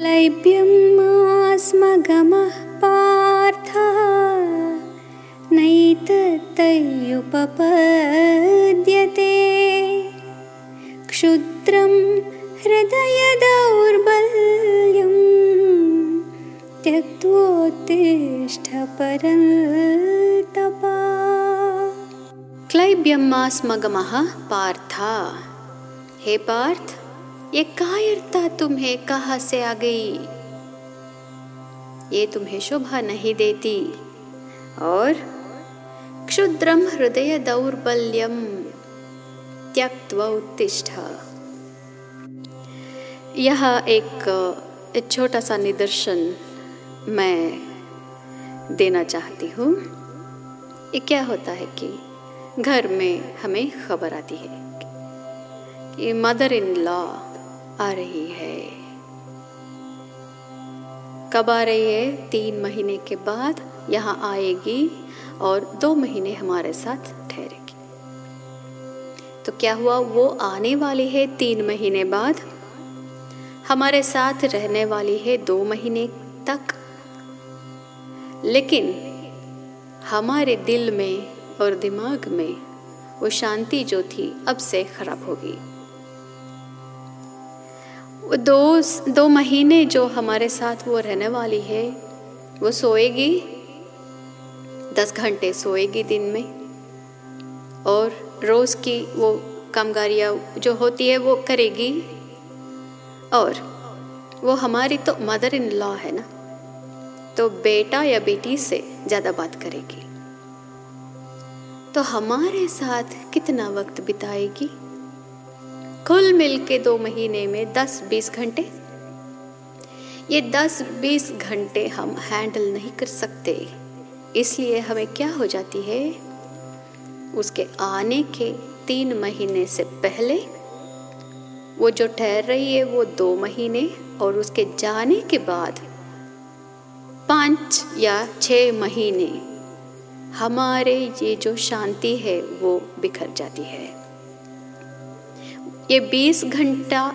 लैभ्यं मास्मगमः पार्थः पार्थपद्यते क्षुद्रं हृदयदौर्बल्यं दौर्बल्यम् त्यक्तो परं तपा क्लैब्यम् मास्म पार्थ। हे पार्थ। ये कायरता तुम्हें कहाँ से आ गई? ये तुम्हें शोभा नहीं देती। और क्षुद्रम हृदय दौर्बल्यम त्यक्त्वा उत्तिष्ठ। यह एक छोटा सा निदर्शन मैं देना चाहती हूँ। क्या होता है कि घर में हमें खबर आती है कि मदर इन लॉ आ रही है। कब आ रही है? तीन महीने के बाद यहाँ आएगी और दो महीने हमारे साथ ठहरेगी। तो क्या हुआ? वो आने वाली है तीन महीने बाद। हमारे साथ रहने वाली है दो महीने तक। लेकिन हमारे दिल में और दिमाग में वो शांति जो थी अब से खराब होगी। दो दो महीने जो हमारे साथ वो रहने वाली है, वो सोएगी, दस घंटे सोएगी दिन में। और रोज़ की वो कामगारियाँ जो होती है वो करेगी। और वो हमारी तो मदर इन लॉ है ना तो बेटा या बेटी से ज़्यादा बात करेगी। तो हमारे साथ कितना वक्त बिताएगी? कुल मिल के दो महीने में दस बीस घंटे। ये दस बीस घंटे हम हैंडल नहीं कर सकते। इसलिए हमें क्या हो जाती है? उसके आने के तीन महीने से पहले वो जो ठहर रही है वो दो महीने और उसके जाने के बाद पाँच या छः महीने हमारे ये जो शांति है वो बिखर जाती है। ये बीस घंटा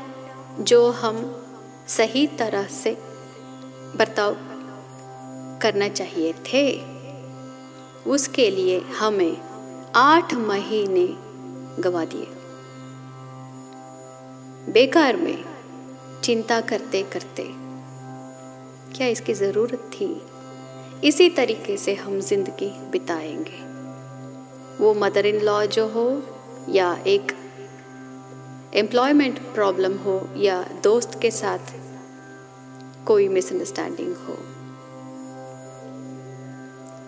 जो हम सही तरह से बर्ताव करना चाहिए थे, उसके लिए हमें आठ महीने गवा दिए। बेकार में चिंता करते करते क्या इसकी ज़रूरत थी? इसी तरीके से हम ज़िंदगी बिताएँगे। वो मदर इन लॉ जो हो या एक एम्प्लॉयमेंट प्रॉब्लम हो या दोस्त के साथ कोई मिसअंडरस्टैंडिंग हो।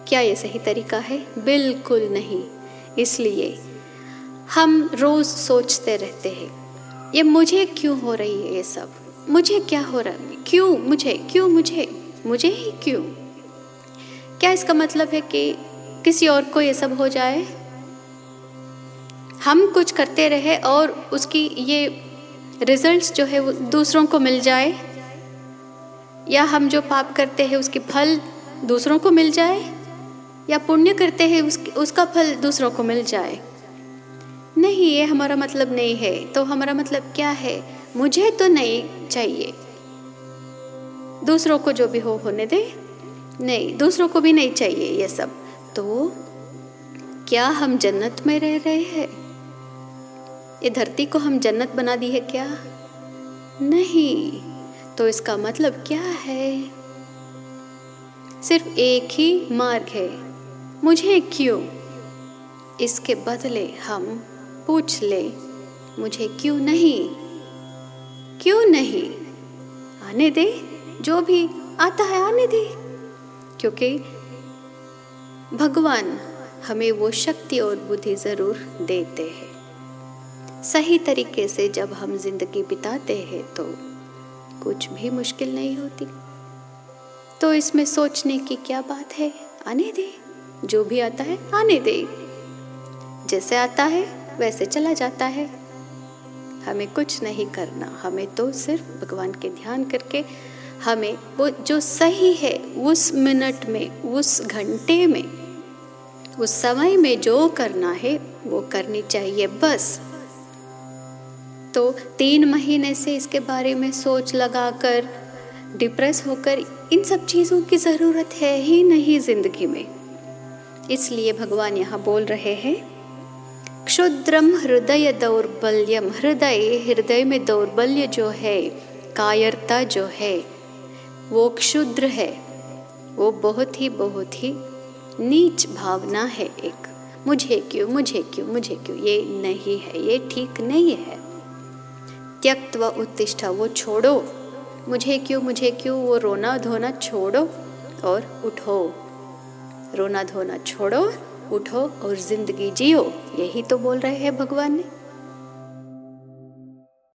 क्या ये सही तरीका है? बिल्कुल नहीं। इसलिए हम रोज़ सोचते रहते हैं, ये मुझे क्यों हो रही है ये सब? मुझे क्या हो रहा है? क्यों मुझे? क्यों मुझे? मुझे ही क्यों? क्या इसका मतलब है कि किसी और को ये सब हो जाए? हम कुछ करते रहे और उसकी ये रिजल्ट्स जो है वो दूसरों को मिल जाए या हम जो पाप करते हैं उसकी फल दूसरों को मिल जाए या पुण्य करते हैं उस, उसका फल दूसरों को मिल जाए। नहीं ये हमारा मतलब नहीं है। तो हमारा मतलब क्या है? मुझे तो नहीं चाहिए। दूसरों को जो भी हो होने दे। नहीं दूसरों को भी नहीं चाहिए ये सब। तो क्या हम जन्नत में रह रहे हैं? ये धरती को हम जन्नत बना दी है क्या? नहीं तो इसका मतलब क्या है? सिर्फ़ एक ही मार्ग है। मुझे क्यों? इसके बदले हम पूछ ले, मुझे क्यों नहीं? क्यों नहीं? आने दे, जो भी आता है आने दे। क्योंकि भगवान हमें वो शक्ति और बुद्धि ज़रूर देते हैं। सही तरीके से जब हम ज़िंदगी बिताते हैं तो कुछ भी मुश्किल नहीं होती। तो इसमें सोचने की क्या बात है? आने दे। जो भी आता है, आने दे। जैसे आता है, वैसे चला जाता है। हमें कुछ नहीं करना। हमें तो सिर्फ़ भगवान के ध्यान करके हमें वो जो सही है, उस मिनट में, उस घंटे में, उस समय में जो करना है, वो करनी चाहिए बस। तो तीन महीने से इसके बारे में सोच लगाकर डिप्रेस होकर इन सब चीज़ों की ज़रूरत है ही नहीं ज़िंदगी में। इसलिए भगवान यहाँ बोल रहे हैं, क्षुद्रम हृदय दौर्बल्यम, हृदय हृदय में दौर्बल्य जो है, कायरता जो है, वो क्षुद्र है, वो बहुत ही बहुत ही नीच भावना है एक। मुझे क्यों मुझे क्यों मुझे क्यों, ये नहीं है, ये ठीक नहीं है। त्यक्त व उत्तिष्ठा, वो छोड़ो। मुझे क्यों मुझे क्यों, वो रोना धोना छोड़ो और उठो। रोना धोना छोड़ो, उठो और ज़िंदगी जियो, यही तो बोल रहे हैं भगवान ने।